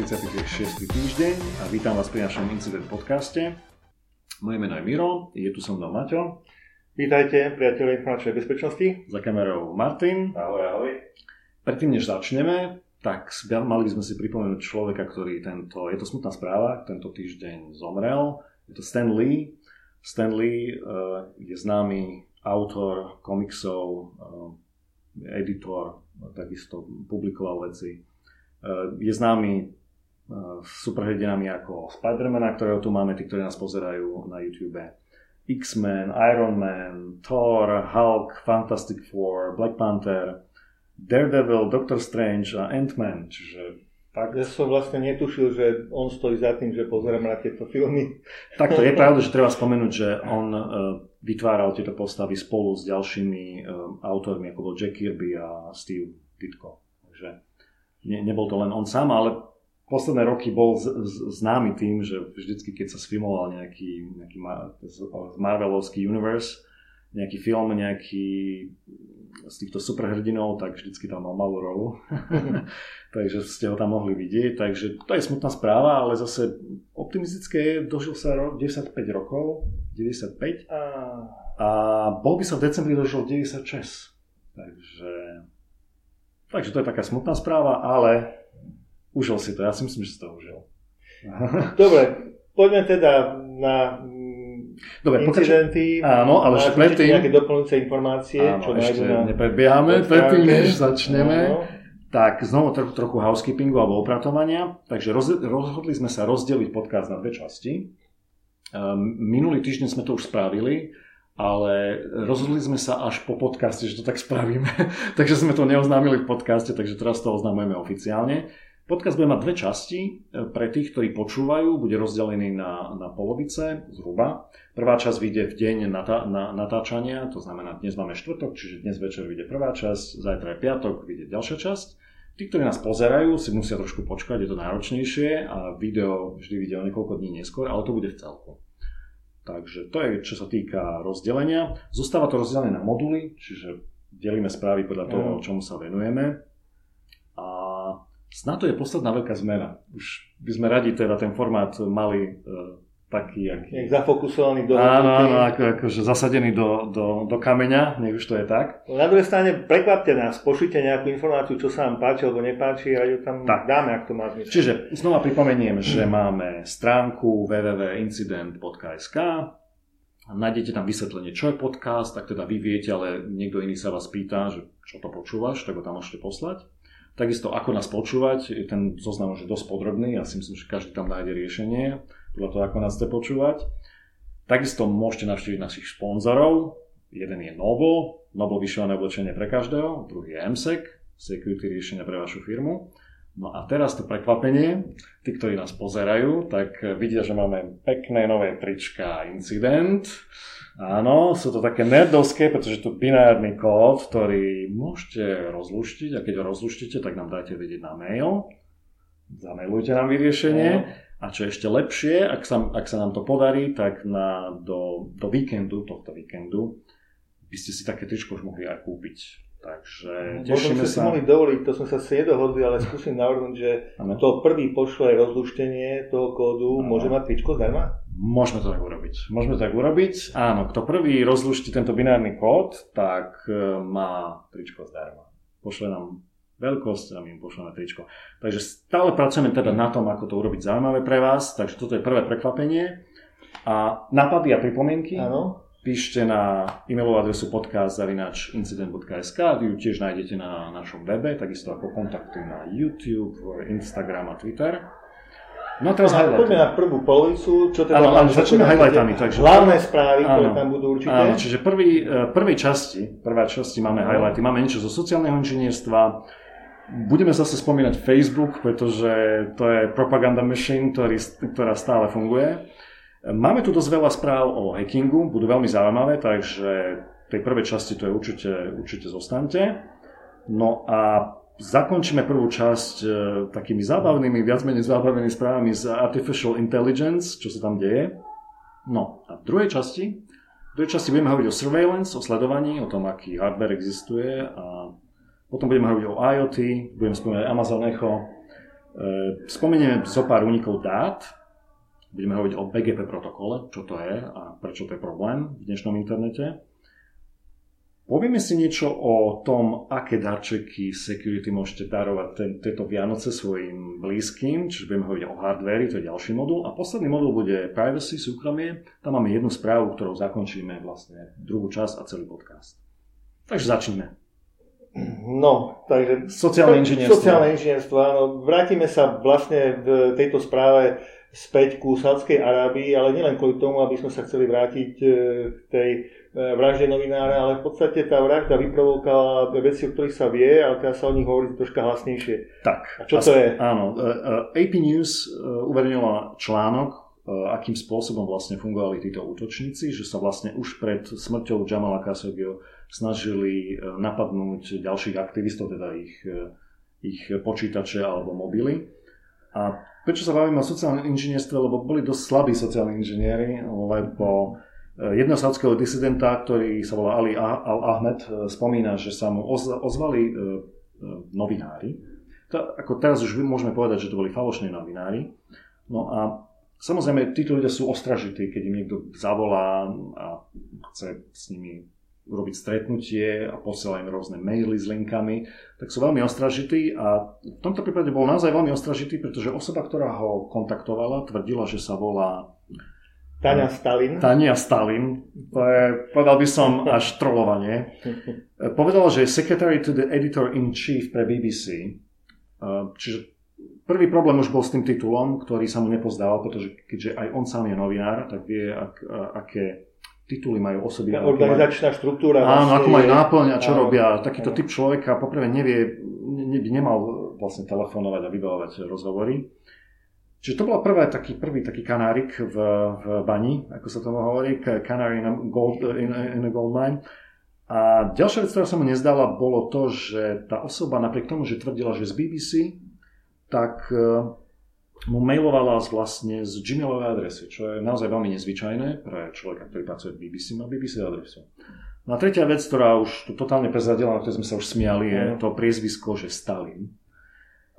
Máme 46. týždeň a vítam vás pri našom Incident podcaste. Moje meno je Miro, je tu so mnou Maťo. Vítajte, priateľe informačnej bezpečnosti. Za kamerou Martin. Ahoj, ahoj. Predtým, než začneme, tak mali by sme si pripomenúť človeka, ktorý tento, je to smutná správa, tento týždeň zomrel. Je to Stan Lee. Stan Lee uh, je známy autor komiksov, uh, editor, takisto publikoval veci Eh, je známy eh, superhrdinami ako Spidermana, ktorého tu máme, tí, ktorí nás pozerajú na YouTube. X-Men, Iron Man, Thor, Hulk, Fantastic Four, Black Panther, Daredevil, Doctor Strange a Ant-Man, čiže tak. Ja som vlastne netušil, že on stojí za tým, že pozerám na tieto filmy. Takto je pravda, že treba spomenúť, že on uh, vytváral tieto postavy spolu s ďalšími uh, autormi, ako bol Jack Kirby a Steve Ditko. Takže ne, nebol to len on sám, ale posledné roky bol z, z, známy tým, že vždycky, keď sa sfilmoval nejaký, nejaký Marvelovský universe, nejaký film, nejaký z týchto superhrdinov, tak vždycky tam mal malú rolu. takže ste ho tam mohli vidieť. Takže to je smutná správa, ale zase optimistické je, dožil sa 95 rokov, 95 a, a bol by sa v decembri dožil 96. Takže Takže to je taká smutná správa, ale užil si to. Ja si myslím, že si to užil. Dobre, poďme teda na mm, Dobre, incidenty. Pokračuj... Áno, ale ešte predtým... nejaké doplňujúce informácie, áno, čo ešte na... nepredbiehame, predtým, než začneme. Áno. Tak znovu trochu, trochu housekeepingu alebo opratovania. Takže roz, rozhodli sme sa rozdeliť podcast na dve časti. Um, minulý týždeň sme to už spravili ale rozhodli sme sa až po podcaste, že to tak spravíme. takže sme to neoznámili v podcaste, takže teraz to oznamujeme oficiálne. Podcast bude mať dve časti. Pre tých, ktorí počúvajú, bude rozdelený na, na polovice zhruba. Prvá časť vyjde v deň natá, na, natáčania, to znamená, dnes máme štvrtok, čiže dnes večer vyjde prvá časť, zajtra je piatok, vyjde ďalšia časť. Tí, ktorí nás pozerajú, si musia trošku počkať, je to náročnejšie a video vždy vyjde o niekoľko dní neskôr, ale to bude v celku. Takže to je, čo sa týka rozdelenia. Zostáva to rozdelené na moduly, čiže delíme správy podľa toho, mm. čomu sa venujeme. Snad to je posledná veľká zmena. Už by sme radi teda ten formát mali e, taký, aký... Nech zafokusovaný do... Áno, áno, ako, akože zasadený do, do, do kameňa, nech už to je tak. Na druhej strane prekvapte nás, pošlite nejakú informáciu, čo sa vám páči alebo nepáči a ju tam tak. dáme, ak to má zmysel. Čiže znova pripomeniem, že máme stránku www.incident.sk nájdete tam vysvetlenie, čo je podcast, tak teda vy viete, ale niekto iný sa vás pýta, že čo to počúvaš, tak ho tam môžete poslať. Takisto ako nás počúvať, je ten zoznam už dosť podrobný, ja si myslím, že každý tam nájde riešenie podľa toho, ako nás chce počúvať. Takisto môžete navštíviť našich sponzorov. Jeden je Novo, Novo vyšované oblečenie pre každého, druhý je MSEC, security riešenia pre vašu firmu. No a teraz to prekvapenie, tí, ktorí nás pozerajú, tak vidia, že máme pekné nové trička Incident. Áno, sú to také nerdovské, pretože tu binárny kód, ktorý môžete rozluštiť a keď ho rozluštíte, tak nám dajte vedieť na mail. Zamailujte nám vyriešenie. A čo ešte lepšie, ak sa, ak sa nám to podarí, tak na, do, do víkendu, tohto víkendu, by ste si také tričko už mohli aj kúpiť. Takže tešíme Možno sa. si mohli dovoliť, to sme sa si nedohodli, ale skúsim navrhnúť, že ano. to prvý pošle rozluštenie toho kódu, ano. môže mať tričko zdarma? Môžeme to tak urobiť. Môžeme to tak urobiť. Áno, kto prvý rozluští tento binárny kód, tak e, má tričko zdarma. Pošle nám veľkosť a my im pošleme tričko. Takže stále pracujeme teda na tom, ako to urobiť zaujímavé pre vás, takže toto je prvé prekvapenie. A nápady a pripomienky Áno. Píšte na e-mailovú adresu podcast.incident.sk, vy ju tiež nájdete na našom webe, takisto ako kontakty na YouTube, Instagram a Twitter. No teraz no, Poďme na prvú polovicu, čo teda... Áno, áno začneme highlightami. Takže hlavné správy, áno, ktoré tam budú určite. Áno, čiže prvý, e, prvej časti, prvá časti máme highlighty. Máme niečo zo sociálneho inžinierstva, Budeme zase spomínať Facebook, pretože to je propaganda machine, ktorý, ktorá stále funguje. Máme tu dosť veľa správ o hackingu, budú veľmi zaujímavé, takže v tej prvej časti to je určite, určite zostaňte. No a zakončíme prvú časť e, takými zábavnými, viac menej zábavnými správami z Artificial Intelligence, čo sa tam deje. No a v druhej časti, v druhej časti budeme hovoriť o surveillance, o sledovaní, o tom, aký hardware existuje a potom budeme hovoriť o IoT, budeme spomínať Amazon Echo spomenieme zo pár únikov dát, budeme hovoriť o BGP protokole, čo to je a prečo to je problém v dnešnom internete. Povieme si niečo o tom, aké darčeky security môžete darovať ten, tieto Vianoce svojim blízkym, čiže budeme hovoriť o hardware, to je ďalší modul. A posledný modul bude privacy, súkromie. Tam máme jednu správu, ktorou zakončíme vlastne druhú časť a celý podcast. Takže začneme. No, takže... Sociálne inžinierstvo. Sociálne inžinierstvo, áno. Vrátime sa vlastne v tejto správe späť ku Sádskej Arábii, ale nielen kvôli tomu, aby sme sa chceli vrátiť e, k tej e, vražde novinára, ale v podstate tá vražda vyprovokovala veci, o ktorých sa vie, ale teraz sa o nich hovorí troška hlasnejšie. Tak. A čo to je? Áno. E, AP News uverejnila článok, akým spôsobom vlastne fungovali títo útočníci, že sa vlastne už pred smrťou Jamala Khashoggiho snažili napadnúť ďalších aktivistov, teda ich, ich počítače alebo mobily. A prečo sa bavíme o sociálnom inžinierstve, lebo boli dosť slabí sociálni inžinieri, lebo e, jedného saudského disidenta, ktorý sa volá Ali Al-Ahmed, e, spomína, že sa mu ozvali e, novinári. To, ako teraz už môžeme povedať, že to boli falošní novinári. No a samozrejme, títo ľudia sú ostražití, keď im niekto zavolá a chce s nimi urobiť stretnutie a posiela im rôzne maily s linkami, tak sú veľmi ostražití a v tomto prípade bol naozaj veľmi ostražitý, pretože osoba, ktorá ho kontaktovala, tvrdila, že sa volá Tania Stalin. Tania Stalin. To je, povedal by som, až trolovanie. Povedala, že je secretary to the editor-in-chief pre BBC. Čiže prvý problém už bol s tým titulom, ktorý sa mu nepozdával, pretože keďže aj on sám je novinár, tak vie, ak, aké tituly majú osoby. Organizačná štruktúra. Áno, ako majú náplň a čo áno, robia. Takýto áno. typ človeka poprvé nevie, ne, by nemal vlastne telefonovať a vybavovať rozhovory. Čiže to bola prvá taký, prvý taký kanárik v, v bani, ako sa tomu hovorí, canary in a, gold, in, in a gold mine. A ďalšia vec, ktorá sa mu nezdala, bolo to, že tá osoba napriek tomu, že tvrdila, že z BBC, tak mu mailovala vlastne z Gmailovej adresy, čo je naozaj veľmi nezvyčajné pre človeka, ktorý pracuje v BBC, má BBC adresu. No a tretia vec, ktorá už tu totálne prezradila, na ktorej sme sa už smiali, je to priezvisko, že Stalin.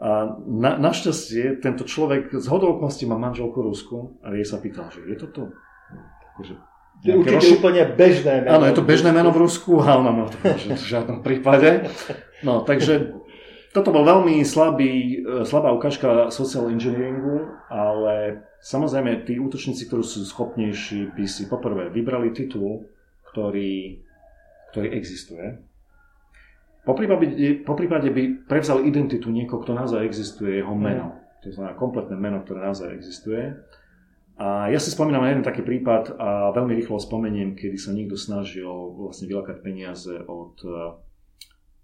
A na, našťastie tento človek z hodovoknosti má manželku Rusku a jej sa pýtal, že je akože, to je určite roz... úplne bežné meno. Áno, je to bežné meno v Rusku a ona má to, že v žiadnom prípade. No, takže toto bol veľmi slabý, e, slabá ukážka social engineeringu, ale samozrejme tí útočníci, ktorí sú schopnejší, by si poprvé vybrali titul, ktorý, ktorý existuje. Po prípade, po prípade by prevzal identitu niekoho, kto naozaj existuje, jeho meno. To znamená kompletné meno, ktoré naozaj existuje. A ja si spomínam na jeden taký prípad a veľmi rýchlo spomeniem, kedy sa niekto snažil vlastne vylakať peniaze od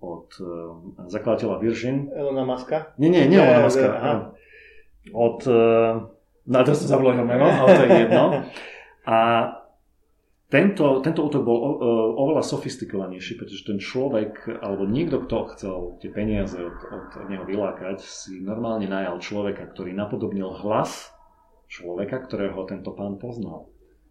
od uh, zakladateľa Virgin. Elona Muska? Nie, nie, nie Elona Muska. Od, uh, no teraz som zabudol jeho meno, ale to je jedno. A tento, tento útok bol o, oveľa sofistikovanejší, pretože ten človek, alebo niekto, kto chcel tie peniaze od, od neho vylákať, si normálne najal človeka, ktorý napodobnil hlas človeka, ktorého tento pán poznal.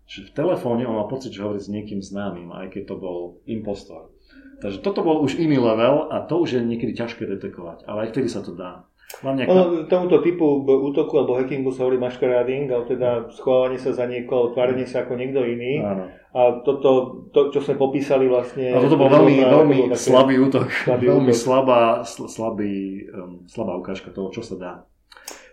Čiže v telefóne on mal pocit, že hovorí s niekým známym, aj keď to bol impostor. Takže toto bol už iný level a to už je niekedy ťažké detekovať, ale aj vtedy sa to dá. Nejaká... No, tomuto typu útoku alebo hackingu sa hovorí masquerading, ale teda schovávanie sa za niekoho, tvárenie sa ako niekto iný. Áno. A toto, to, čo sme popísali vlastne... A toto bol veľmi, veľmi slabý útok, slabý veľmi útok. slabá, slabý, um, slabá ukážka toho, čo sa dá.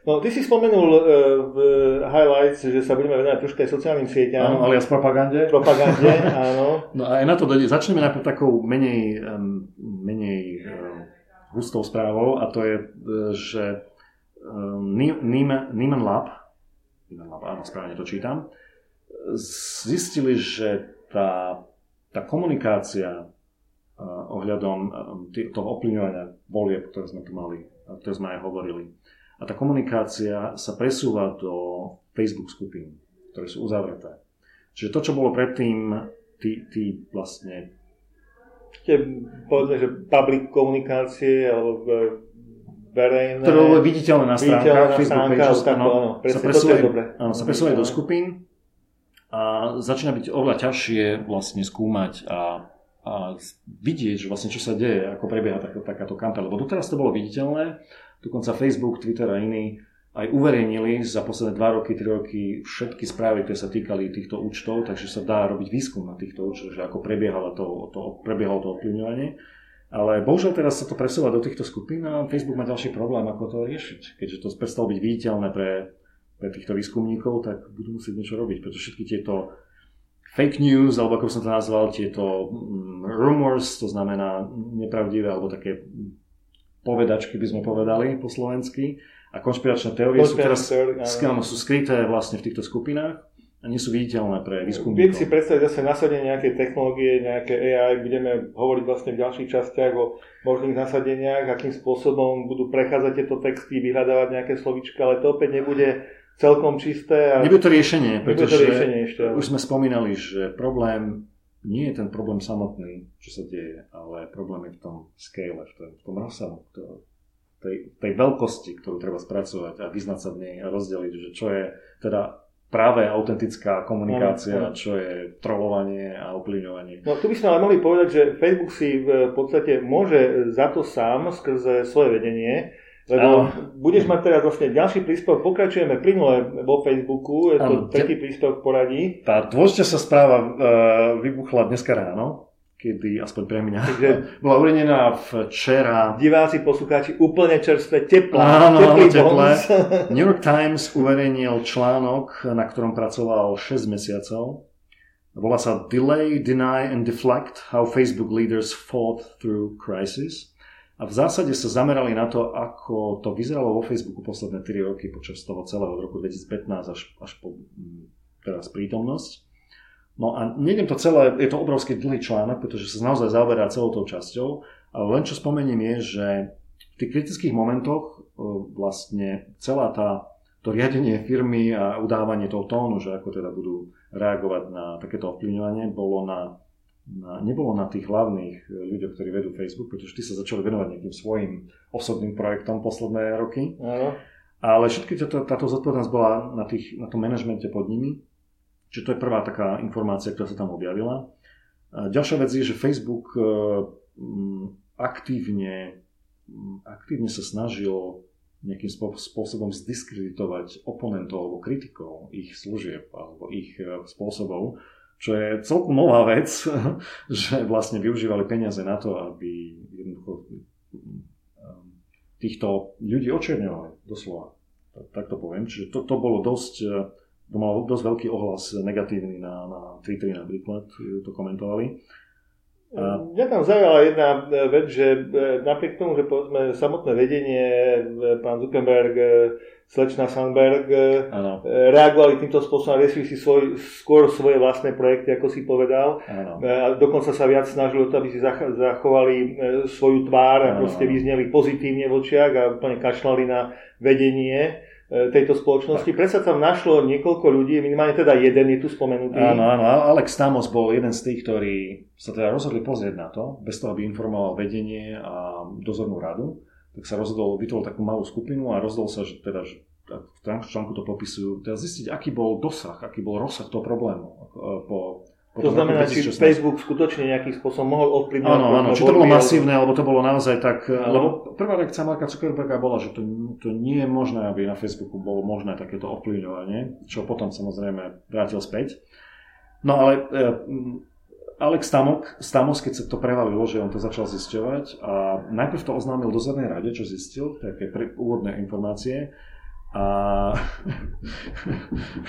No, ty si spomenul uh, v highlights, že sa budeme venovať trošku aj sociálnym sieťam. Áno, alias propagande. Propagande, áno. No a aj na to dojde. Začneme najprv takou menej, um, menej um, hustou správou a to je, uh, že um, Neiman Lab, Neiman Lab, áno, správne to čítam, zistili, že tá, tá komunikácia uh, ohľadom toho ovplyvňovania volieb, ktoré sme tu mali, ktoré sme aj hovorili, a tá komunikácia sa presúva do Facebook skupín, ktoré sú uzavreté. Čiže to, čo bolo predtým, tí, tí vlastne... Tie, povedzme, že public komunikácie, alebo verejné... Ktoré bolo viditeľné na stránkach, Facebook pages, áno, sa presúvajú, áno, sa presúvajú do skupín a začína byť oveľa ťažšie vlastne skúmať a, a vidieť, že vlastne čo sa deje, ako prebieha taká, takáto kampaň. Lebo doteraz to bolo viditeľné, Dokonca Facebook, Twitter a iní aj uverejnili za posledné 2 roky, 3 roky všetky správy, ktoré sa týkali týchto účtov, takže sa dá robiť výskum na týchto účtoch, že ako prebiehalo to, to, prebiehalo to ovplyvňovanie. Ale bohužiaľ teraz sa to presúva do týchto skupín a Facebook má ďalší problém, ako to riešiť. Keďže to prestalo byť viditeľné pre, pre týchto výskumníkov, tak budú musieť niečo robiť, pretože všetky tieto fake news, alebo ako som to nazval, tieto mm, rumors, to znamená nepravdivé, alebo také povedačky by sme povedali po slovensky, a konšpiračné teórie sú teraz sú skryté vlastne v týchto skupinách a nie sú viditeľné pre výskumníkov. Viem si predstaviť zase nasadenie nejakej technológie, nejaké AI, budeme hovoriť vlastne v ďalších častiach o možných nasadeniach, akým spôsobom budú prechádzať tieto texty, vyhľadávať nejaké slovička, ale to opäť nebude celkom čisté. A... Nebude to riešenie, pretože to riešenie ešte, ale... už sme spomínali, že problém nie je ten problém samotný, čo sa deje, ale problém je v tom scale, v tom, v tom rozsahu, tej, tej veľkosti, ktorú treba spracovať a vyznať sa v nej a rozdeliť, že čo je teda práve autentická komunikácia, no, no. čo je trolovanie a ovplyvňovanie. No tu by sme ale mohli povedať, že Facebook si v podstate môže za to sám skrze svoje vedenie, lebo ano. budeš mať teraz vlastne ďalší príspevok, pokračujeme plynule vo Facebooku, je to ano, tretí príspevok v poradí. Tá sa správa uh, vybuchla dneska ráno, kedy, aspoň pre mňa, Takže, bola uvedená včera. Diváci, poslucháči, úplne čerstvé, teplá, áno, teplý teplé. New York Times uverejnil článok, na ktorom pracoval 6 mesiacov. Volá sa Delay, Deny and Deflect, How Facebook Leaders Fought Through Crisis. A v zásade sa zamerali na to, ako to vyzeralo vo Facebooku posledné 3 roky počas toho celého roku 2015 až, až po mm, teraz prítomnosť. No a nejdem to celé, je to obrovský dlhý článok, pretože sa naozaj zaoberá celou tou časťou, ale len čo spomeniem je, že v tých kritických momentoch e, vlastne celá tá, to riadenie firmy a udávanie toho tónu, že ako teda budú reagovať na takéto ovplyvňovanie, bolo na, na, nebolo na tých hlavných ľuďoch, ktorí vedú Facebook, pretože tí sa začali venovať nejakým svojim osobným projektom posledné roky. Aha. Ale všetky táto, táto zodpovednosť bola na, tých, na tom manažmente pod nimi Čiže to je prvá taká informácia, ktorá sa tam objavila. Ďalšia vec je, že Facebook e, aktívne, aktívne sa snažil nejakým spôsobom zdiskreditovať oponentov alebo kritikov ich služieb alebo ich e, spôsobov, čo je celkom nová vec, že vlastne využívali peniaze na to, aby jednoducho týchto ľudí očerňovali, doslova. Tak to poviem. Čiže to, to bolo dosť e, to mal dosť veľký ohlas negatívny na, na Twitteri napríklad, to komentovali. A... Mňa tam zaujala jedna e, vec, že e, napriek tomu, že povedzme samotné vedenie, e, pán Zuckerberg, slečna Sandberg ano. reagovali týmto spôsobom a riešili si svoj, skôr svoje vlastné projekty, ako si povedal. Ano. A dokonca sa viac snažili o to, aby si zachovali svoju tvár a proste vyzneli pozitívne v očiach a úplne kašľali na vedenie tejto spoločnosti. Predsa tam našlo niekoľko ľudí, minimálne teda jeden je tu spomenutý. Áno, áno, Alex Tamos bol jeden z tých, ktorí sa teda rozhodli pozrieť na to, bez toho, aby informoval vedenie a dozornú radu, tak sa rozhodol, vytvoril takú malú skupinu a rozhodol sa, že teda, že v článku to popisujú, teda zistiť, aký bol dosah, aký bol rozsah toho problému e, po to znamená, či Facebook skutočne nejakým spôsobom mohol ovplyvniť. Áno, áno, či to bolo masívne, alebo to bolo naozaj tak, áno. lebo prvá reakcia Marka Zuckerberga bola, že to, to nie je možné, aby na Facebooku bolo možné takéto ovplyvňovanie, čo potom samozrejme vrátil späť. No ale e, Alex Stamok, Stamos, keď sa to prevalilo, že on to začal zisťovať a najprv to oznámil dozornej rade, čo zistil, také pre, úvodné informácie, a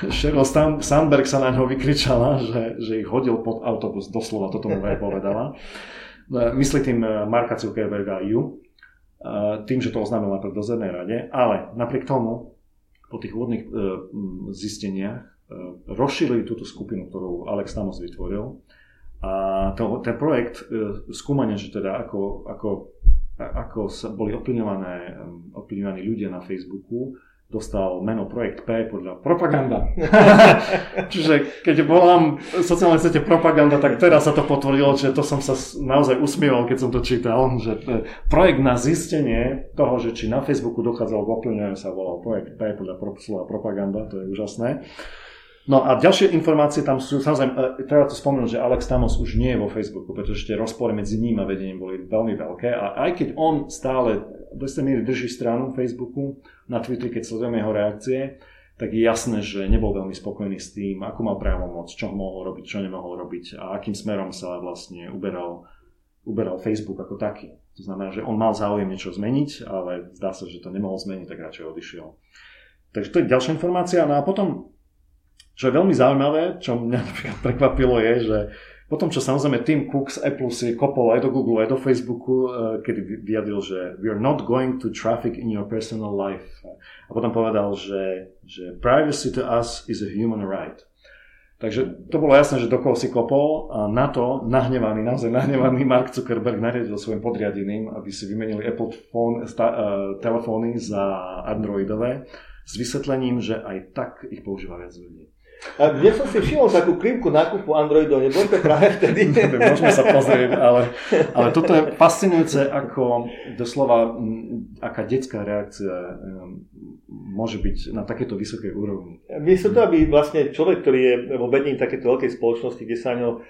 Sheryl Sandberg sa na ňo vykričala, že, že ich hodil pod autobus, doslova toto mu aj povedala. Myslí tým eh, Marka Zuckerberga ju, eh, tým, že to oznámil na dozornej rade, ale napriek tomu po tých úvodných eh, zisteniach rozšírili túto skupinu, ktorú Alex Tamos vytvoril a to, ten projekt skúmania, že teda ako, ako, ako sa boli ovplyvňovaní ľudia na Facebooku, dostal meno Projekt P podľa propaganda. Čiže keď volám sociálne siete propaganda, tak teraz sa to potvrdilo, že to som sa naozaj usmieval, keď som to čítal, že projekt na zistenie toho, že či na Facebooku dochádzalo k ovplyvňovaniu sa volal Projekt P podľa slova propaganda, to je úžasné. No a ďalšie informácie tam sú, samozrejme, e, treba to spomenúť, že Alex Tamos už nie je vo Facebooku, pretože tie rozpory medzi ním a vedením boli veľmi veľké a aj keď on stále do istej miery drží stranu Facebooku na Twitteri, keď sledujeme jeho reakcie, tak je jasné, že nebol veľmi spokojný s tým, ako mal právomoc, čo mohol robiť, čo nemohol robiť a akým smerom sa vlastne uberal, uberal Facebook ako taký. To znamená, že on mal záujem niečo zmeniť, ale zdá sa, že to nemohol zmeniť, tak radšej odišiel. Takže to je ďalšia informácia. No a potom čo je veľmi zaujímavé, čo mňa napríklad prekvapilo je, že potom, čo samozrejme Tim Cook z Apple si kopol aj do Google, aj do Facebooku, eh, kedy vyjadril, že we are not going to traffic in your personal life. A potom povedal, že, že privacy to us is a human right. Takže to bolo jasné, že do koho si kopol a na to nahnevaný, naozaj nahnevaný Mark Zuckerberg nariadil svojim podriadeným, aby si vymenili Apple phone, sta, uh, telefóny za Androidové s vysvetlením, že aj tak ich používa viac ľudí. A kde som si všimol takú krivku nákupu Androidov, nebolo to práve vtedy? Môžeme sa pozrieť, ale, ale toto je fascinujúce, ako doslova, aká detská reakcia môže byť na takéto vysokej úrovni. Miesto to, aby vlastne človek, ktorý je vo vedení takéto veľkej spoločnosti, kde sa ňo uh,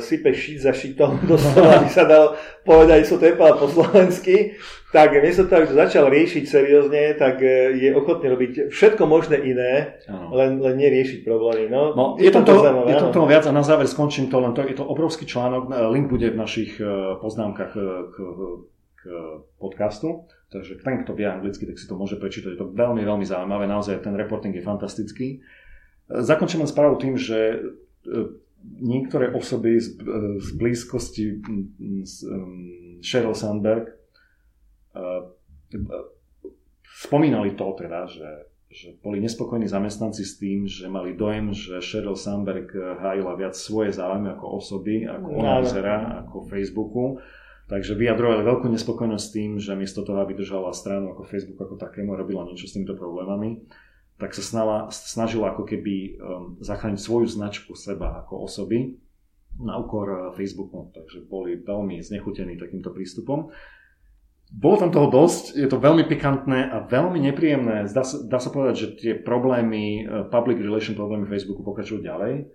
sype šít za šitom, doslova by sa dal povedať, sú to po slovensky, tak miesto toho, to začal riešiť seriózne, tak e, je ochotný robiť všetko možné iné, len, len neriešiť problémy. No, no, je, to, to, je to toho viac a na záver skončím to, len to, je to obrovský článok, e, link bude v našich poznámkach k, k podcastu. Takže ten, kto vie anglicky, tak si to môže prečítať. Je to veľmi, veľmi zaujímavé. Naozaj ten reporting je fantastický. Zakončím len správu tým, že e, niektoré osoby z, e, z blízkosti z, um, Sheryl Sandberg spomínali to teda, že, že boli nespokojní zamestnanci s tým, že mali dojem, že Sheryl Sandberg hájila viac svoje záujmy ako osoby, ako ona vyzerá, ako Facebooku Takže vyjadrovali veľkú nespokojnosť s tým, že miesto toho, aby držala stranu ako Facebook ako takému, robila niečo s týmito problémami, tak sa snala, snažila ako keby um, zachrániť svoju značku seba ako osoby na úkor uh, Facebooku. Takže boli veľmi znechutení takýmto prístupom. Bolo tam toho dosť, je to veľmi pikantné a veľmi nepríjemné. Dá sa, dá sa povedať, že tie problémy, uh, public relation problémy Facebooku pokračujú ďalej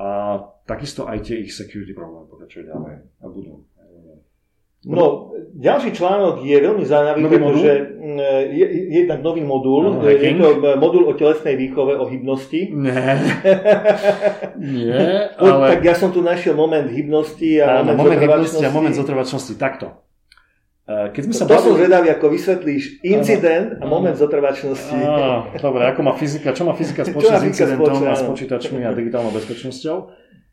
a takisto aj tie ich security problémy pokračujú ďalej a budú. No, ďalší článok je veľmi zaujímavý, nový pretože mm, je, je jednak nový modul, no, je to modul o telesnej výchove, o hybnosti. Nie, Nie ale... Tak ja som tu našiel moment hybnosti a moment, moment hybnosti a moment zotrvačnosti. Takto. E, keď sme sa to bavili... som zvedavý, ako vysvetlíš incident a moment zotrvačnosti. Á, dobre, ako má fyzika, čo má fyzika spoločne s incidentom a s počítačmi a digitálnou bezpečnosťou?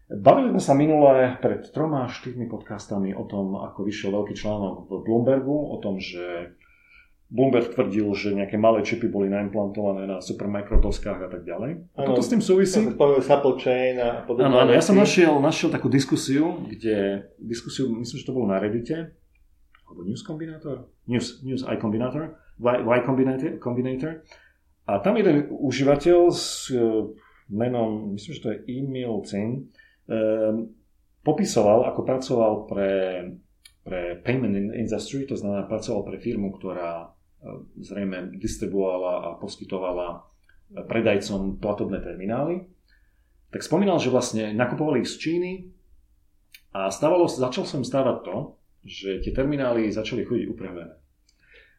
Bavili sme sa minule pred troma, štyrmi podcastami o tom, ako vyšiel veľký článok v Bloombergu, o tom, že Bloomberg tvrdil, že nejaké malé čipy boli naimplantované na supermikrodoskách a tak ďalej. A toto s tým súvisí. Supply chain a podobne. Áno, áno, ja som našiel, našiel takú diskusiu, kde, diskusiu, myslím, že to bolo na Reddite, alebo News Combinator? News, News I Combinator, Y, y Combinator, Combinator. A tam jeden užívateľ s e, menom, myslím, že to je Emil Zinn, Ehm, popisoval, ako pracoval pre, pre payment industry, to znamená pracoval pre firmu, ktorá ehm, zrejme distribuovala a poskytovala e, predajcom platobné terminály, tak spomínal, že vlastne nakupovali z Číny a stávalo, začal som stávať to, že tie terminály začali chodiť upravené.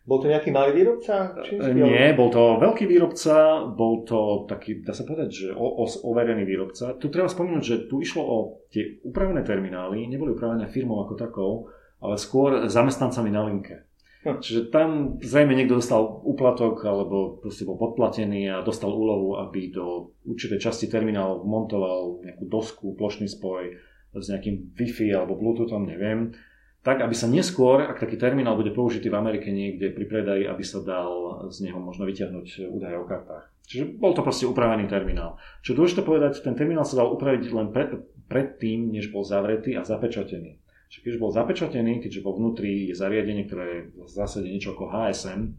Bol to nejaký malý výrobca? Čínsky, Nie, bol to veľký výrobca, bol to taký, dá sa povedať, že o, o, overený výrobca. Tu treba spomenúť, že tu išlo o tie upravené terminály, neboli upravené firmou ako takou, ale skôr zamestnancami na linke. Hm. Čiže tam zrejme niekto dostal úplatok alebo proste bol podplatený a dostal úlovu, aby do určitej časti terminálu montoval nejakú dosku, plošný spoj s nejakým Wi-Fi alebo Bluetoothom, neviem tak, aby sa neskôr, ak taký terminál bude použitý v Amerike niekde pri predaji, aby sa dal z neho možno vyťahnuť údaje o kartách. Čiže bol to proste upravený terminál. Čo dôležité povedať, ten terminál sa dal upraviť len pre, predtým, než bol zavretý a zapečatený. Čiže keď bol zapečatený, keďže vo vnútri je zariadenie, ktoré je v zásade niečo ako HSM,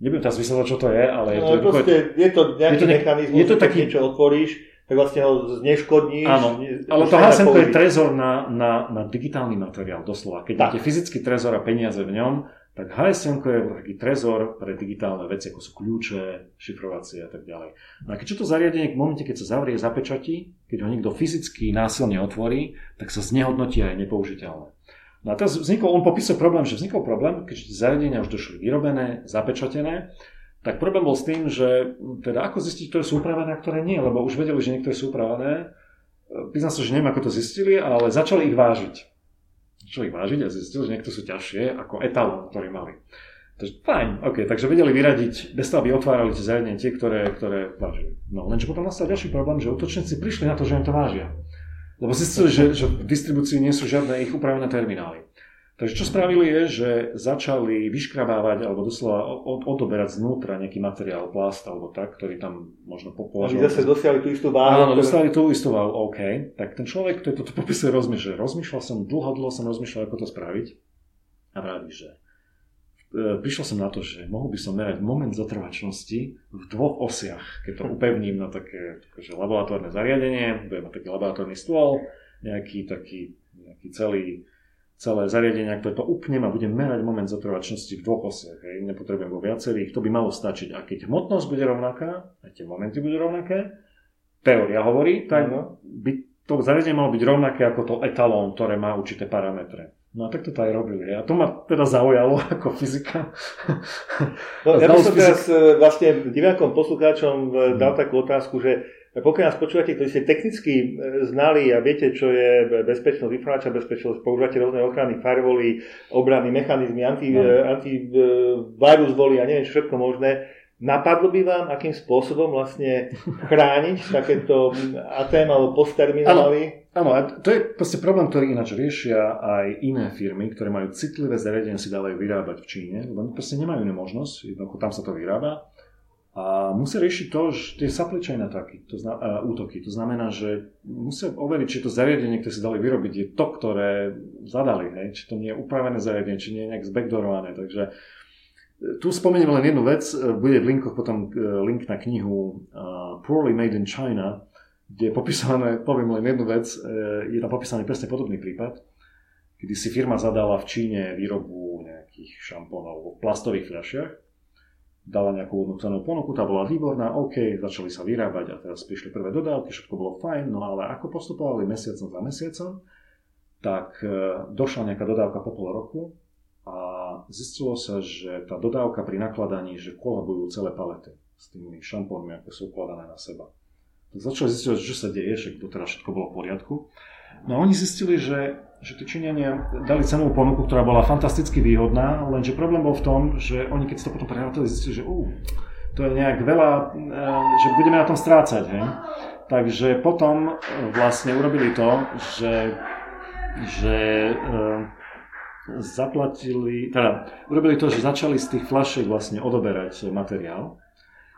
nebudem teraz vysvetľovať, čo to je, ale je no, to... Proste, je to nejaký je to, mechanizmus, je to taký, niečo otvoríš, tak vlastne ho zneškodníš. Áno, ale to to je trezor na, na, na digitálny materiál, doslova. Keď tak. máte fyzický trezor a peniaze v ňom, tak HSM je taký trezor pre digitálne veci, ako sú kľúče, šifrovacie a tak ďalej. No a keď to zariadenie v momente, keď sa zavrie, zapečatí, keď ho niekto fyzicky násilne otvorí, tak sa znehodnotí aj nepoužiteľné. No a teraz vznikol, on popisuje problém, že vznikol problém, keď zariadenia už došli vyrobené, zapečatené, tak problém bol s tým, že teda ako zistiť, ktoré sú upravené a ktoré nie, lebo už vedeli, že niektoré sú upravené. Priznám sa, že neviem, ako to zistili, ale začali ich vážiť človek vážiť a zistil, že niekto sú ťažšie ako etalón, ktorý mali. Takže fajn, OK, takže vedeli vyradiť, bez toho, aby otvárali tie zariadenia tie, ktoré, ktoré vážili. No lenže potom nastal ďalší problém, že útočníci prišli na to, že im to vážia. Lebo zistili, že, že v distribúcii nie sú žiadne ich upravené terminály. Takže čo spravili je, že začali vyškrabávať alebo doslova od, odoberať znútra nejaký materiál, plast alebo tak, ktorý tam možno považovali. Oni zase dosiahli tú istú váhu. Áno, dostali tú istú váhu, OK. Tak ten človek, ktorý toto popisuje, rozmýšľa. Rozmýšľal som, dlho, dlho som rozmýšľal, ako to spraviť. A vraví, že e, prišiel som na to, že mohol by som merať moment zotrvačnosti v dvoch osiach, keď to upevním na také že laboratórne zariadenie, budem mať taký laboratórny stôl, nejaký taký nejaký celý celé zariadenie, ktoré to upnem a budem merať moment zotrvačnosti v dvoch osiach. Hej. Nepotrebujem vo viacerých, to by malo stačiť. A keď hmotnosť bude rovnaká, a tie momenty budú rovnaké, teória hovorí, tak uh-huh. by to zariadenie malo byť rovnaké ako to etalón, ktoré má určité parametre. No a tak to aj robili. A to ma teda zaujalo ako fyzika. No, ja by som teraz e, vlastne divákom, poslucháčom e, dal takú otázku, že pokiaľ nás počúvate, ktorí ste technicky e, znali a viete, čo je bezpečnosť, informačná bezpečnosť, používate rôzne ochrany, firewally, obrany, mechanizmy, anti, no. antivirus voly a neviem, čo všetko možné, Napadlo by vám, akým spôsobom vlastne chrániť takéto ATM alebo postterminály? Áno, a to je proste problém, ktorý ináč riešia aj iné firmy, ktoré majú citlivé zariadenia, si dávajú vyrábať v Číne, lebo proste nemajú inú možnosť, jednoducho tam sa to vyrába. A musia riešiť to, že tie supply chain ataky, to zna, uh, útoky. To znamená, že musia overiť, či to zariadenie, ktoré si dali vyrobiť, je to, ktoré zadali. Hej? Či to nie je upravené zariadenie, či nie je nejak zbackdoorované. Takže e, tu spomeniem len jednu vec. E, bude v linkoch potom e, link na knihu uh, Poorly Made in China, kde je popísané, poviem len jednu vec, je tam popísaný presne podobný prípad, kedy si firma zadala v Číne výrobu nejakých šampónov v plastových fľašiach dala nejakú hodnú ponuku, tá bola výborná, OK, začali sa vyrábať a teraz prišli prvé dodávky, všetko bolo fajn, no ale ako postupovali mesiacom za mesiacom, tak e, došla nejaká dodávka po pol roku a zistilo sa, že tá dodávka pri nakladaní, že kolabujú celé palety s tými šampónmi, ako sú ukladané na seba. Tak začali zistiť, čo sa deje, že doteraz všetko bolo v poriadku. No a oni zistili, že, že tí Číňania dali cenovú ponuku, ktorá bola fantasticky výhodná, lenže problém bol v tom, že oni keď si to potom prehľadali, zistili, že uh, to je nejak veľa, eh, že budeme na tom strácať. Hej? Takže potom vlastne urobili to, že, že e, zaplatili, teda urobili to, že začali z tých fľašiek vlastne odoberať materiál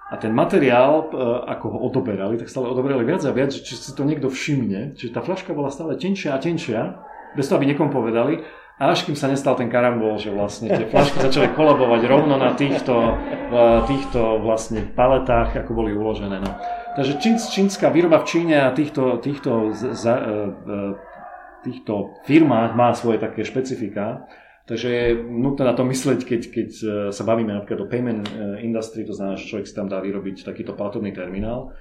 a ten materiál, e, ako ho odoberali, tak stále odoberali viac a viac, či si to niekto všimne. Čiže tá fľaška bola stále tenšia a tenšia, bez toho, aby niekomu povedali. Až kým sa nestal ten karambol, že vlastne tie fľašky začali kolabovať rovno na týchto, e, týchto vlastne paletách, ako boli uložené. No. Takže čínska výroba v Číne a týchto, týchto, za, e, týchto firmách má svoje také špecifika. Takže je nutné na to mysleť, keď, keď e, sa bavíme napríklad o payment e, industry, to znamená, že človek si tam dá vyrobiť takýto platobný terminál,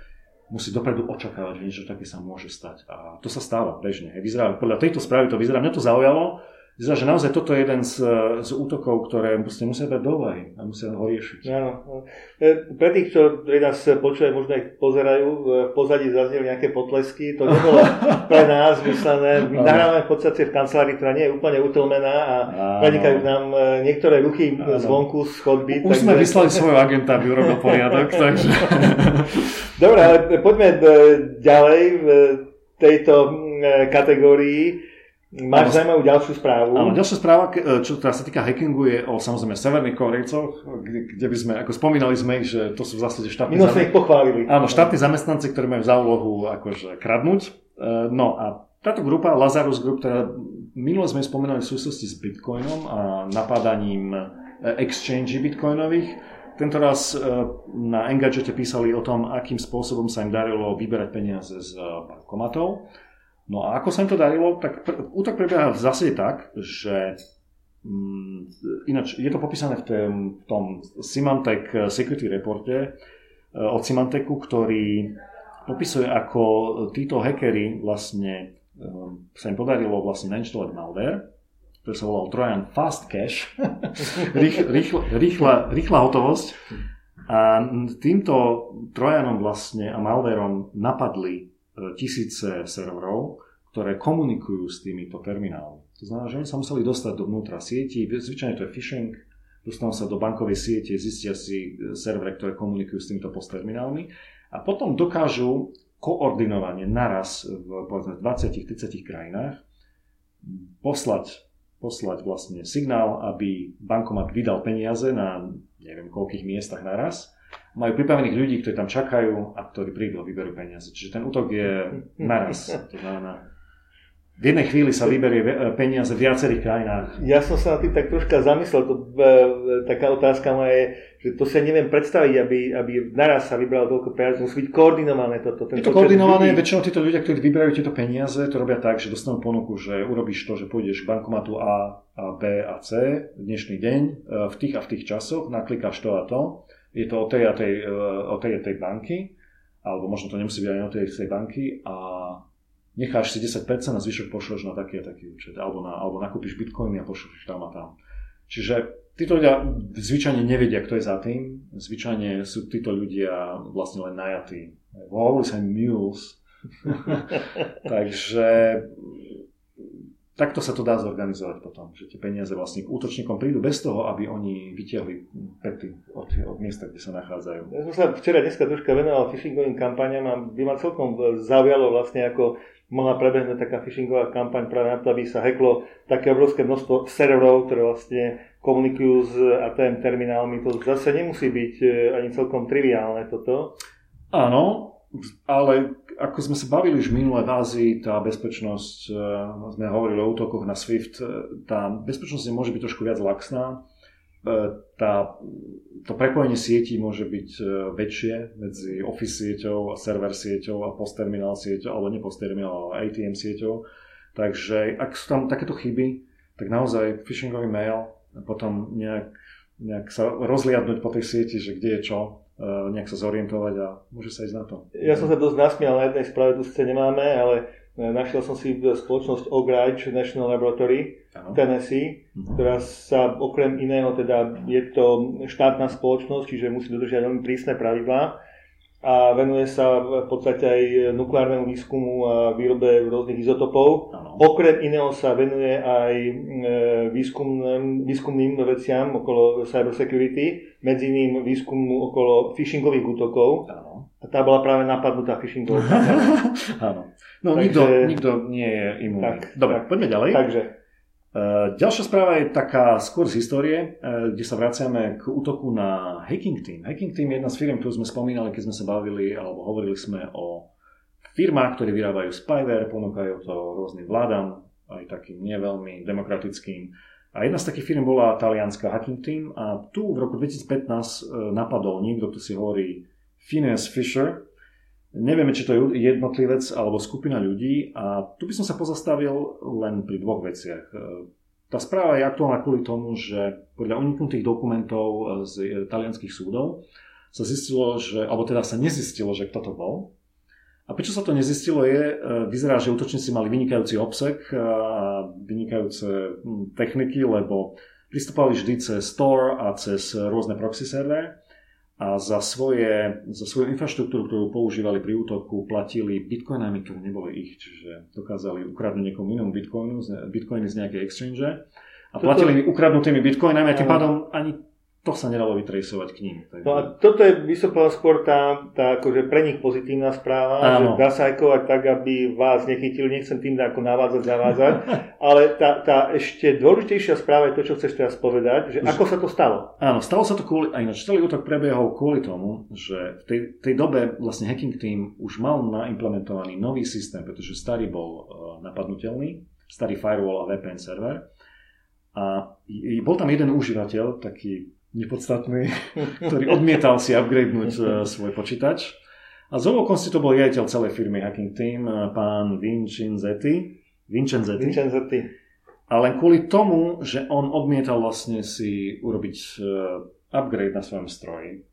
musí dopredu očakávať, že niečo také sa môže stať. A to sa stáva bežne. Vyzerá, podľa tejto správy to vyzerá, mňa to zaujalo, že naozaj toto je jeden z, z útokov, ktoré musíte musia dať do úvahy a musia ho riešiť. Áno. E, pre tých, ktorí nás počúvajú, možno aj pozerajú, v pozadí zazneli nejaké potlesky. To nebolo pre nás myslené. My nahrávame v podstate v kancelárii, ktorá nie je úplne utlmená a prenikajú nám e, niektoré ruchy Áno. zvonku z chodby. Už takže... sme vyslali svojho agenta, aby urobil poriadok. takže... Dobre, ale poďme e, ďalej v tejto kategórii. Máš zaujímavú ďalšiu správu. Áno, ďalšia správa, e, čo teda sa týka hackingu, je o samozrejme severných Korejcoch, kde, kde by sme, ako spomínali sme ich, že to sú v zásade štátni Mimo sme ich pochválili. Áno, štátni zamestnanci, ktorí majú za úlohu akože kradnúť. E, no a táto grupa, Lazarus Group, ktorá minule sme spomínali v súvislosti s Bitcoinom a napádaním e, exchange bitcoinových, tento raz na Engadgete písali o tom, akým spôsobom sa im darilo vyberať peniaze z bankomatov. No a ako sa im to darilo, tak pr- útok prebieha v zásade tak, že Mm, ináč, je to popísané v, tém, v tom Symantec Security reporte e, od Symantecu, ktorý popisuje, ako títo hackery vlastne e, sa im podarilo vlastne nainštalovať malware, ktorý sa volal Trojan Fast Cache, Rých, rýchla, rýchla, rýchla hotovosť. A týmto Trojanom vlastne a malverom napadli tisíce serverov, ktoré komunikujú s týmito terminálmi. To znamená, že oni sa museli dostať dovnútra sieti, zvyčajne to je phishing, dostanú sa do bankovej siete, zistia si e, servery, ktoré komunikujú s týmito postterminálmi. A potom dokážu koordinovane naraz v povedzme 20-30 krajinách poslať, poslať vlastne signál, aby bankomat vydal peniaze na neviem koľkých miestach naraz majú pripravených ľudí, ktorí tam čakajú a ktorí prídu a vyberú peniaze. Čiže ten útok je naraz. To znamená, v jednej chvíli sa vyberie peniaze v viacerých krajinách. Ja som sa na tým tak troška zamyslel. To, e, taká otázka moja je, že to si neviem predstaviť, aby, aby naraz sa vybralo toľko peniazí. Musí byť koordinované toto. Je to koordinované. Ľudí. Väčšinou títo ľudia, ktorí vyberajú tieto peniaze, to robia tak, že dostanú ponuku, že urobíš to, že pôjdeš k bankomatu A, a B a C v dnešný deň e, v tých a v tých časoch, naklikáš to a to je to od tej a tej, eh, od tej, a tej banky, alebo možno to nemusí byť ani od tej, tej banky a necháš si 10% a zvyšok pošleš na taký a taký účet, alebo, na, alebo nakúpiš bitcoiny a pošleš tam a tam. Čiže títo ľudia zvyčajne nevedia, kto je za tým. Zvyčajne sú títo ľudia vlastne len najatí. Hovorí sa mules. Takže takto sa to dá zorganizovať potom, že tie peniaze vlastne k útočníkom prídu bez toho, aby oni vytiahli pety od, od miesta, kde sa nachádzajú. Ja som sa včera dneska troška venoval phishingovým kampaniam a by ma celkom zaujalo vlastne, ako mohla prebehnúť taká phishingová kampaň práve na to, aby sa heklo také obrovské množstvo serverov, ktoré vlastne komunikujú s ATM terminálmi. To zase nemusí byť e, ani celkom triviálne toto. Áno, ale ako sme sa bavili už minulé v Ázii, tá bezpečnosť, e, sme hovorili o útokoch na SWIFT, e, tá bezpečnosť môže byť trošku viac laxná. E, tá, to prepojenie sietí môže byť väčšie medzi Office sieťou a server sieťou a postterminál sieťou, alebo nie postterminál, ale ATM sieťou. Takže ak sú tam takéto chyby, tak naozaj phishingový mail a potom nejak, nejak sa rozliadnúť po tej sieti, že kde je čo, nejak sa zorientovať a môže sa ísť na to. Ja som sa dosť nasmial na jednej správe, tu sice nemáme, ale e, našiel som si spoločnosť Oak Ridge National Laboratory v Tennessee, uh-huh. ktorá sa okrem iného, teda je to štátna spoločnosť, čiže musí dodržiať veľmi prísne pravidlá a venuje sa v podstate aj nukleárnemu výskumu a výrobe rôznych izotopov. Ano. Okrem iného sa venuje aj e, výskumným, výskumným veciam okolo cybersecurity, medzi iným výskumu okolo phishingových útokov. Ano. A tá bola práve napadnutá phishingovou Áno. No Takže, nikto, nikto nie je imunný. Tak, Dobre, tak, poďme ďalej. Takže, ďalšia správa je taká skôr z histórie, uh, kde sa vraciame k útoku na Hacking Team. Hacking Team je jedna z firm, ktorú sme spomínali, keď sme sa bavili alebo hovorili sme o firmách, ktoré vyrábajú spyware, ponúkajú to rôznym vládam, aj takým nie veľmi demokratickým. A jedna z takých firm bola talianská Hacking Team a tu v roku 2015 uh, e, napadol niekto, kto si hovorí Phineas Fisher, Nevieme, či to je jednotlivec alebo skupina ľudí a tu by som sa pozastavil len pri dvoch veciach. Tá správa je aktuálna kvôli tomu, že podľa uniknutých dokumentov z talianských súdov sa zistilo, že, alebo teda sa nezistilo, že kto to bol. A prečo sa to nezistilo je, vyzerá, že útočníci mali vynikajúci obsek a vynikajúce hm, techniky, lebo pristupovali vždy cez Store a cez rôzne proxy servery a za, svoje, za svoju infraštruktúru, ktorú používali pri útoku, platili bitcoinami, ktoré neboli ich, čiže dokázali ukradnúť niekomu inému bitcoinu, bitcoiny z nejakej exchange a platili Toto... ukradnutými bitcoinami a tým pádom ani to sa nedalo vytrejsovať k ním. Takže... No a toto je, by som povedal, skôr tá, tá akože pre nich pozitívna správa, Áno. že dá sa ajkovať tak, aby vás nechytili, nechcem tým ako navádzať, zavádzať, ale tá, tá ešte dôležitejšia správa je to, čo chceš teraz povedať, že ako sa to stalo. Áno, stalo sa to kvôli, a ináč celý útok prebiehol kvôli tomu, že v tej, tej dobe vlastne hacking team už mal naimplementovaný nový systém, pretože starý bol uh, napadnutelný, starý firewall a VPN server. A bol tam jeden užívateľ, taký nepodstatný, ktorý odmietal si upgradenúť uh, svoj počítač. A z okolností to bol riaditeľ celej firmy Hacking Team, uh, pán Vincenzetti. Vincenzetti. Vincenzetti. A len kvôli tomu, že on odmietal vlastne si urobiť e, upgrade na svojom stroji,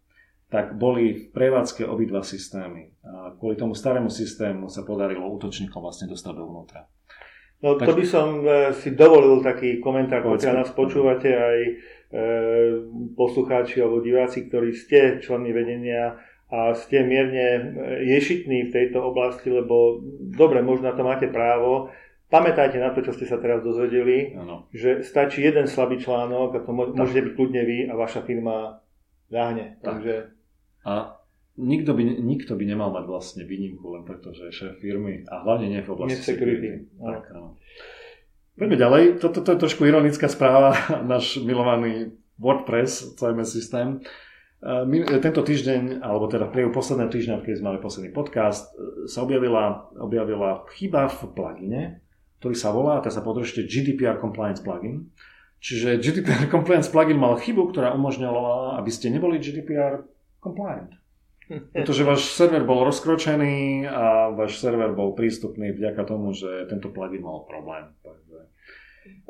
tak boli v prevádzke obidva systémy. A kvôli tomu starému systému sa podarilo útočníkom vlastne dostať dovnútra. No tak... to by som e, si dovolil taký komentár, pokiaľ nás počúvate aj e, poslucháči alebo diváci, ktorí ste členmi vedenia a ste mierne e, ješitní v tejto oblasti, lebo dobre, možno na to máte právo, Pamätajte na to, čo ste sa teraz dozvedeli, ano. že stačí jeden slabý článok a to môžete byť kľudne vy a vaša firma ľahne. Takže... A nikto by, nikto by nemal mať vlastne výnimku len preto, že je šéf firmy a hlavne nie v oblasti security. Tak, áno. Poďme ďalej. Toto to je trošku ironická správa. Náš milovaný WordPress, CMS systém, tento týždeň, alebo teda v priehu posledného týždňa, keď sme mali posledný podcast, sa objavila, objavila chyba v plugine, ktorý sa volá, teraz sa podržte GDPR Compliance Plugin. Čiže GDPR Compliance Plugin mal chybu, ktorá umožňovala, aby ste neboli GDPR compliant. Pretože váš server bol rozkročený a váš server bol prístupný vďaka tomu, že tento plugin mal problém.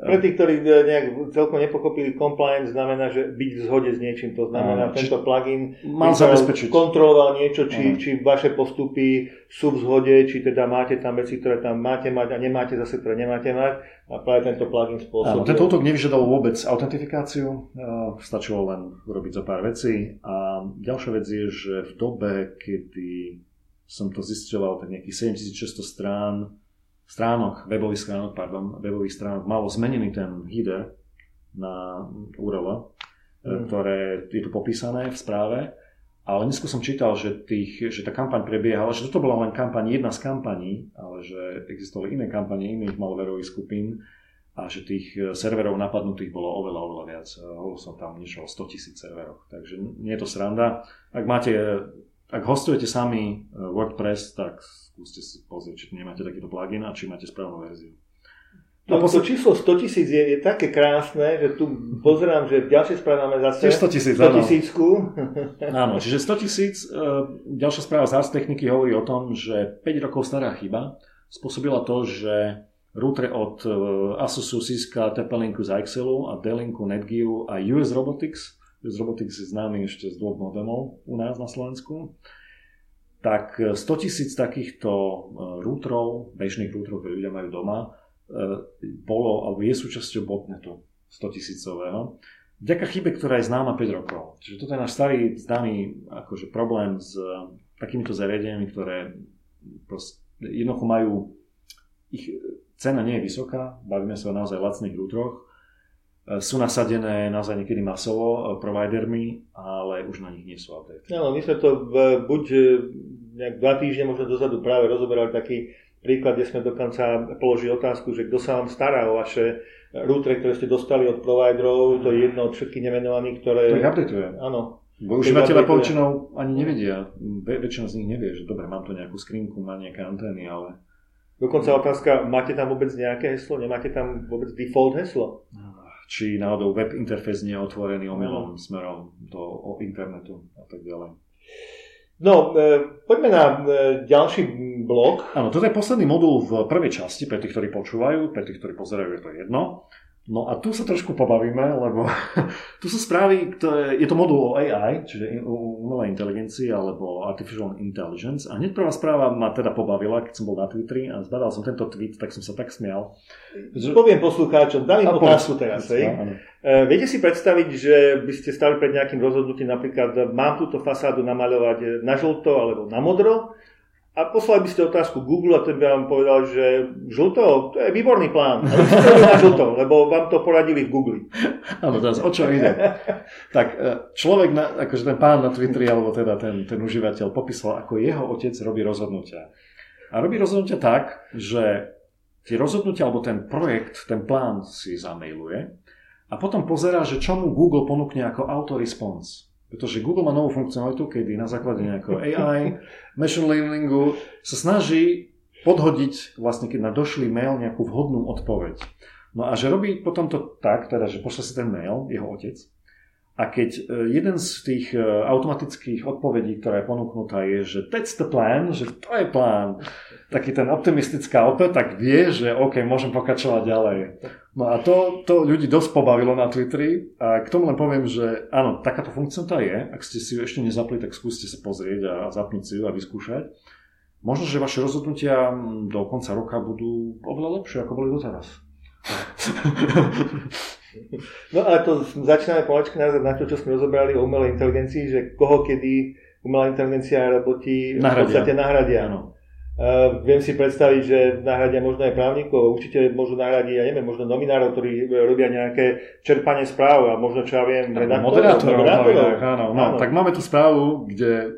Pre tých, ktorí e, nejak celkom nepochopili, compliance znamená, že byť v zhode s niečím. To znamená, Áno, tento plugin mal zabezpečiť. kontroloval niečo, či, či vaše postupy sú v zhode, či teda máte tam veci, ktoré tam máte mať a nemáte zase, ktoré nemáte mať. A práve tento plugin spôsobil. Áno, tento útok nevyžadoval vôbec autentifikáciu, stačilo len urobiť zo pár vecí. A ďalšia vec je, že v dobe, kedy som to zisťoval, tak nejakých 7600 strán stránok, webových stránok, pardon, webových stránok malo zmenený ten header na URL, mm. ktoré je tu popísané v správe, ale dnes som čítal, že, tých, že tá kampaň prebiehala, že toto bola len kampaň, jedna z kampaní, ale že existovali iné kampane iných malverových skupín a že tých serverov napadnutých bolo oveľa, oveľa viac. Hovoril som tam niečo o 100 tisíc serveroch, takže nie je to sranda. Ak máte ak hostujete sami e, WordPress, tak skúste si pozrieť, či nemáte takýto plugin a či máte správnu verziu. No, to číslo 100 tisíc je, je také krásne, že tu pozerám, že v ďalšej správe máme zase 100 tisíc, 100 tisícku. Áno, čiže 100 tisíc. E, ďalšia správa z Ars Techniky hovorí o tom, že 5 rokov stará chyba spôsobila to, že router od e, Asusu získa TP-linku z Excelu a D-linku Netgearu a US Robotics z Robotics je známy ešte z dvoch modemov u nás na Slovensku, tak 100 tisíc takýchto e, rútrov, bežných rútrov, ktoré ľudia majú doma, e, bolo, alebo je súčasťou botnetu 100 tisícového. Vďaka chybe, ktorá je známa 5 rokov. Čiže toto je náš starý známy akože problém s takýmito zariadeniami, ktoré jednoducho majú, ich cena nie je vysoká, bavíme sa o naozaj lacných rútroch, E, sú nasadené naozaj niekedy masovo e, providermi, ale už na nich nie sú update. Áno, my sme to v, buď e, nejak dva týždne možno dozadu práve rozoberali taký príklad, kde sme dokonca položili otázku, že kto sa vám stará o vaše routere, ktoré ste dostali od providerov, to je jedno od všetkých nemenovaných, ktoré... To ich updateuje. Áno. Bo užívateľe poväčšinou ani nevedia, väčšina z nich nevie, že dobre, mám tu nejakú skrinku, má nejaké antény, ale... Dokonca otázka, máte tam vôbec nejaké heslo? Nemáte tam vôbec default heslo? No či náhodou web interfejs nie je otvorený omylom smerom do internetu a tak ďalej. No, e, poďme na e, ďalší blok. Áno, toto je posledný modul v prvej časti, pre tých, ktorí počúvajú, pre tých, ktorí pozerajú, je to jedno. No a tu sa trošku pobavíme, lebo tu sú správy, ktoré, je to modul o AI, čiže umelej inteligencii alebo artificial intelligence a hneď prvá správa ma teda pobavila, keď som bol na Twitteri a zbadal som tento tweet, tak som sa tak smial. Že... Poviem poslucháčom, dám im otázku teraz. Hej. Uh, viete si predstaviť, že by ste stali pred nejakým rozhodnutím, napríklad mám túto fasádu namaľovať na žlto alebo na modro a poslali by ste otázku Google a ten by vám povedal, že žlto, to je výborný plán, ale ste na žlto, lebo vám to poradili v Google. Áno, teraz o čo ide? tak e, človek, na, akože ten pán na Twitteri, alebo teda ten, ten užívateľ popísal, ako jeho otec robí rozhodnutia. A robí rozhodnutia tak, že tie rozhodnutia, alebo ten projekt, ten plán si zamailuje a potom pozerá, že čo mu Google ponúkne ako auto-response. Pretože Google má novú funkcionalitu, kedy na základe nejakého AI, machine learningu sa snaží podhodiť vlastne, keď na došlý mail nejakú vhodnú odpoveď. No a že robí potom to tak, teda, že pošle si ten mail, jeho otec, A keď e, jeden z tých e, automatických odpovedí, ktorá je ponúknutá, je, že that's the plan, že to je plán, taký ten optimistická odpoveď, tak vie, že OK, môžem pokračovať ďalej. No a to, to ľudí dosť pobavilo na Twitteri a k tomu len poviem, že áno, takáto funkcionalita je. Ak ste si ju ešte nezapli, tak skúste sa pozrieť a zapnúť si ju a vyskúšať. Možno, že vaše rozhodnutia do konca roka budú oveľa lepšie, ako boli doteraz. No a to začíname pomaličky narazať na to, čo sme rozobrali o umelej inteligencii, že koho kedy umelá inteligencia a roboti v podstate nahradia. Ano. Uh, viem si predstaviť, že nahradia možno aj právnikov, určite môžu nahradiť, ja neviem, možno novinárov, ktorí robia nejaké čerpanie správ a možno, čo ja viem, moderátorov. moderátorov. Áno, no, áno. Tak máme tu správu, kde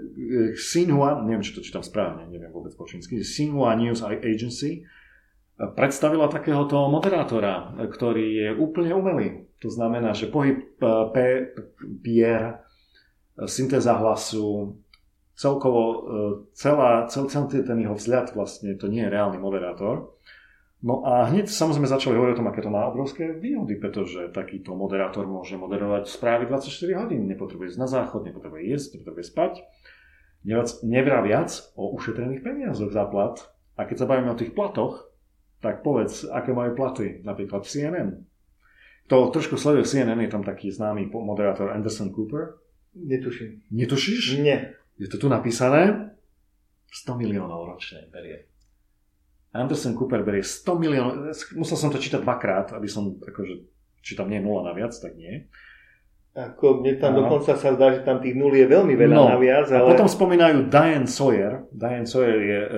Xinhua, neviem, či to čítam správne, neviem vôbec po čínsky, Xinhua News Agency predstavila takéhoto moderátora, ktorý je úplne umelý. To znamená, že pohyb eh, P, pier, syntéza hlasu, celkovo eh, celá, cel, celý ten jeho vzhľad vlastne, to nie je reálny moderátor. No a hneď samozrejme začali hovoriť o tom, aké to má obrovské výhody, pretože takýto moderátor môže moderovať správy 24 hodín, nepotrebuje ísť na záchod, nepotrebuje jesť, nepotrebuje spať. Nevrá viac o ušetrených peniazoch za plat. A keď sa bavíme o tých platoch, tak povedz, aké majú platy, napríklad CNN. To trošku sleduje CNN, je tam taký známy moderátor Anderson Cooper. Netuším. Netušíš? Nie. Je to tu napísané? 100 miliónov ročne berie. Anderson Cooper berie 100 miliónov, musel som to čítať dvakrát, aby som, akože, či tam nie je nula naviac, tak nie. Ako mne tam Aha. dokonca sa zdá, že tam tých nul je veľmi veľa no, naviac. Ale... A potom spomínajú Diane Sawyer. Diane Sawyer je uh,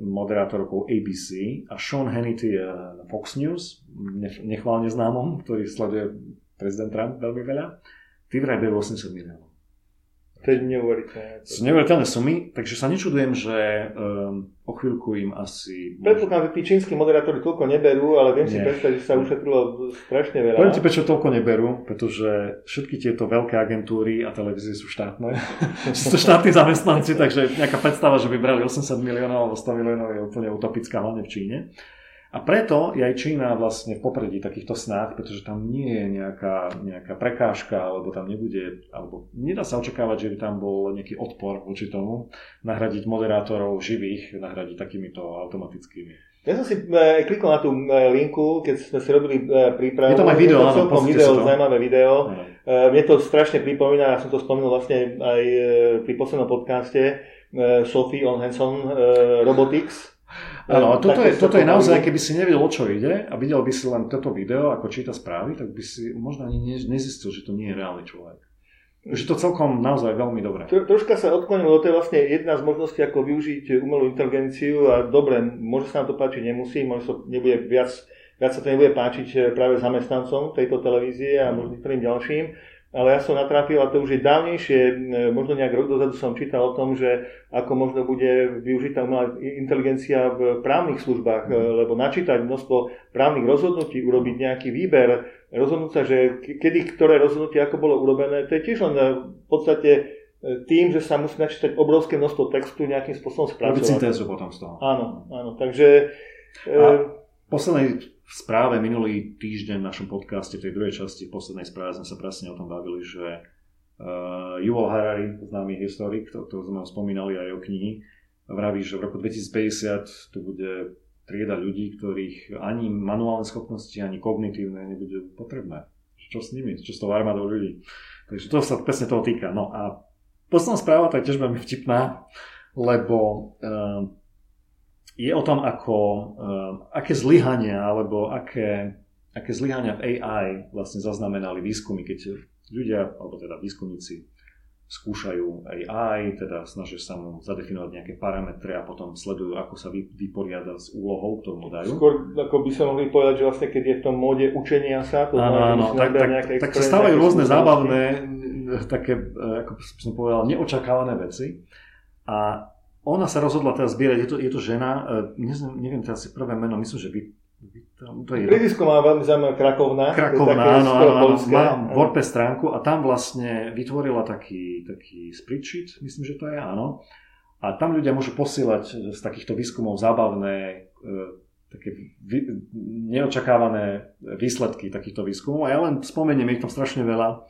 moderátorkou ABC a Sean Hannity je uh, Fox News, nechválne známom, ktorý sleduje prezident Trump veľmi veľa. Tí vraj berú 80 miliónov. To je neuveriteľné. Sú neuveriteľné sumy, takže sa nečudujem, že um, o chvíľku im asi... Predpokladám, že tí čínsky moderátori toľko neberú, ale viem Nie. si predstaviť, že sa ušetrilo strašne veľa. Poviem ti, prečo toľko neberú, pretože všetky tieto veľké agentúry a televízie sú štátne. sú to štátni zamestnanci, takže nejaká predstava, že by brali 80 miliónov alebo 100 miliónov je úplne utopická, hlavne v Číne. A preto je aj Čína vlastne v popredí takýchto snách, pretože tam nie je nejaká, nejaká prekážka, alebo tam nebude, alebo nedá sa očakávať, že by tam bol nejaký odpor voči tomu, nahradiť moderátorov živých, nahradiť takýmito automatickými. Ja som si e, klikol na tú e, linku, keď sme si robili e, prípravu. Je tam aj video, áno, video, zaujímavé video. Ano. Mne to strašne pripomína, ja som to spomenul vlastne aj pri poslednom podcaste, Sophie on Hanson Robotics, Áno, a toto je, toto je naozaj, keby si nevedel, o čo ide a videl by si len toto video, ako číta správy, tak by si možno ani nezistil, že to nie je reálny človek. Že to celkom naozaj veľmi dobré. Tro, troška sa odklonilo, to je vlastne jedna z možností, ako využiť umelú inteligenciu a dobre, môže sa nám to páčiť, nemusí, možno sa nebude viac, viac sa to nebude páčiť eh, práve zamestnancom tejto televízie a možno niektorým ďalším ale ja som natrafil, a to už je dávnejšie, možno nejak rok dozadu som čítal o tom, že ako možno bude využitá umelá inteligencia v právnych službách, mm. lebo načítať množstvo právnych rozhodnutí, urobiť nejaký výber, rozhodnúť sa, že kedy ktoré rozhodnutie ako bolo urobené, to je tiež len v podstate e, tým, že sa musí načítať obrovské množstvo textu nejakým spôsobom spracovať. Robiť syntézu potom z toho. Áno, áno, takže... E, a poslednej v správe minulý týždeň v našom podcaste, v tej druhej časti, v poslednej správe sme sa presne o tom bavili, že uh, Yuval Harari, známy historik, to, to sme ho spomínali aj o knihy, vraví, že v roku 2050 tu bude trieda ľudí, ktorých ani manuálne schopnosti, ani kognitívne nebude potrebné. Čo s nimi? Čo s tou armádou ľudí? Takže to sa presne toho týka. No a posledná správa tak tiež veľmi vtipná, lebo uh, je o tom, ako, uh, aké zlyhania alebo aké, aké zlyhania v AI vlastne zaznamenali výskumy, keď ľudia, alebo teda výskumníci skúšajú AI, teda snažia sa mu zadefinovať nejaké parametre a potom sledujú, ako sa vyporiada s úlohou, ktorú mu dajú. Skôr ako by sa mohli povedať, že vlastne keď je v tom móde učenia sa, to znamená, áno, tak, tak, tak sa stávajú rôzne zábavné, také, eh, ako som povedal, neočakávané veci. A ona sa rozhodla teraz zbierať, je to, je to žena, e, neviem, teraz si prvé meno, myslím, že by to je... Prídisko má veľmi zaujímavé Krakovna. Krakovna, áno, áno, áno, má WordPress stránku a tam vlastne vytvorila taký, taký spreadsheet, myslím, že to je, áno. A tam ľudia môžu posielať z takýchto výskumov zábavné, e, také vy, neočakávané výsledky takýchto výskumov. A ja len spomeniem, je ich tam strašne veľa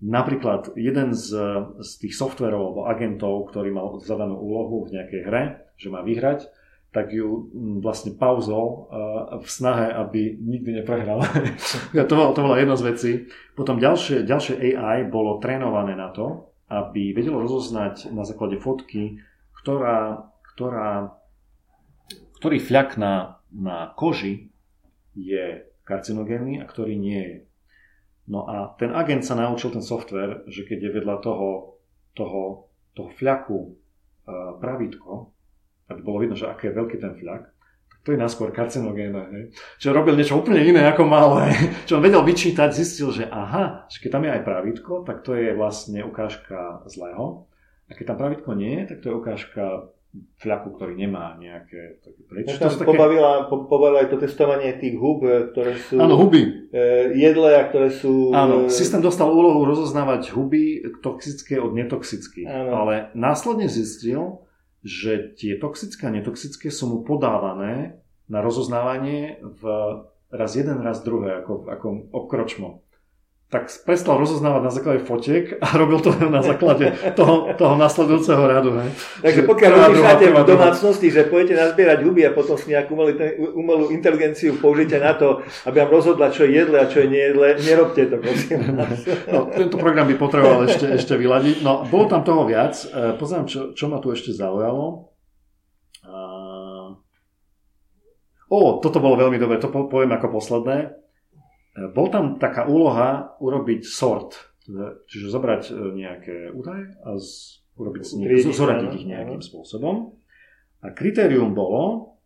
napríklad jeden z, z tých softverov alebo agentov, ktorý mal zadanú úlohu v nejakej hre, že má vyhrať, tak ju vlastne pauzol v snahe, aby nikdy neprehral. to, bola, to bola jedna z vecí. Potom ďalšie, ďalšie AI bolo trénované na to, aby vedelo rozoznať na základe fotky, ktorá, ktorá, ktorý fľak na, na koži je karcinogénny a ktorý nie je. No a ten agent sa naučil, ten software, že keď je vedľa toho, toho, toho fľaku pravítko, aby bolo vidno, že aké je veľký ten fľak, tak to je náskôr karcinogénne. Hej. Čiže robil niečo úplne iné ako mal. Hej. Čo on vedel vyčítať, zistil, že aha, že keď tam je aj pravítko, tak to je vlastne ukážka zlého. A keď tam pravítko nie je, tak to je ukážka fľaku, ktorý nemá nejaké také preč. Tam také... pobavila, po, pobavila aj to testovanie tých hub, e, ktoré sú Áno, huby. E, jedle a ktoré sú... Áno, e, systém dostal úlohu rozoznávať huby toxické od netoxických. Áno. Ale následne zistil, že tie toxické a netoxické sú mu podávané na rozoznávanie v raz jeden, raz druhé, ako, ako obkročmo. Tak prestal rozoznávať na základe fotiek a robil to na základe toho, toho nasledujúceho radu. Hej. Takže pokiaľ rozmýšľate v domácnosti, že pôjdete nazbierať huby a potom si nejakú umelú, umelú inteligenciu použite na to, aby vám rozhodla, čo je jedle a čo je nejedle, nerobte to, prosím. No, tento program by potreboval ešte, ešte vyladiť. No, bolo tam toho viac. E, Poznám, čo, čo ma tu ešte zaujalo. O, toto bolo veľmi dobré, to poviem ako posledné. Bol tam taká úloha urobiť sort, čiže zobrať e, nejaké údaje a z, urobiť z nich, zoradiť ich nejakým spôsobom. A kritérium bolo,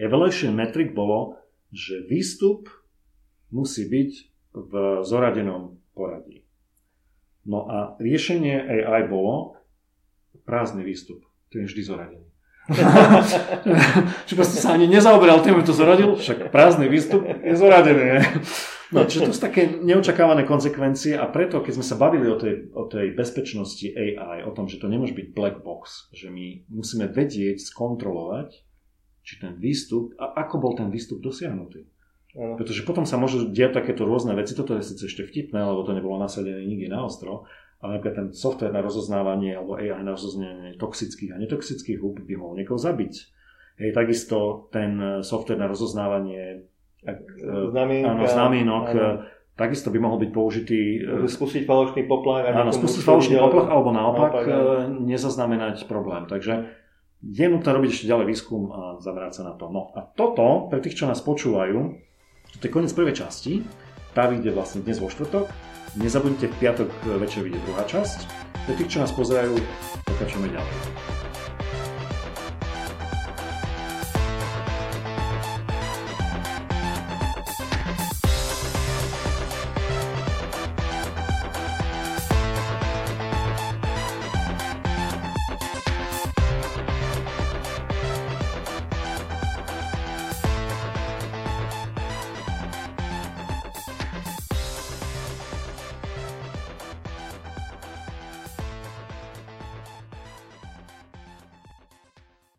evaluation metric bolo, že výstup musí byť v zoradenom poradí. No a riešenie AI bolo prázdny výstup. To je vždy zoradený. Čiže proste sa ani nezaoberal tým, to zoradil, však prázdny výstup je zoradený. No, čiže to sú také neočakávané konsekvencie a preto, keď sme sa bavili o tej, o tej bezpečnosti AI, o tom, že to nemôže byť black box, že my musíme vedieť, skontrolovať, či ten výstup, a ako bol ten výstup dosiahnutý. Pretože potom sa môžu diať takéto rôzne veci, toto je síce ešte vtipné, lebo to nebolo nasadené nikde na ostro, ale napríklad ten software na rozoznávanie alebo AI na rozoznávanie toxických a netoxických hub by mohol niekoho zabiť. Hej, takisto ten software na rozoznávanie znamienok, takisto by mohol byť použitý... E, spustiť falošný poplach. Áno, spustiť falošný poplach, alebo naopak, naopak e, nezaznamenať problém. Takže je nutné robiť ešte ďalej výskum a zamerať sa na to. No a toto, pre tých, čo nás počúvajú, to je koniec prvej časti. Tá vyjde vlastne dnes vo štvrtok. Nezabudnite v piatok večer vidieť druhá časť. Pre tých, čo nás pozerajú, pokračujeme ďalej.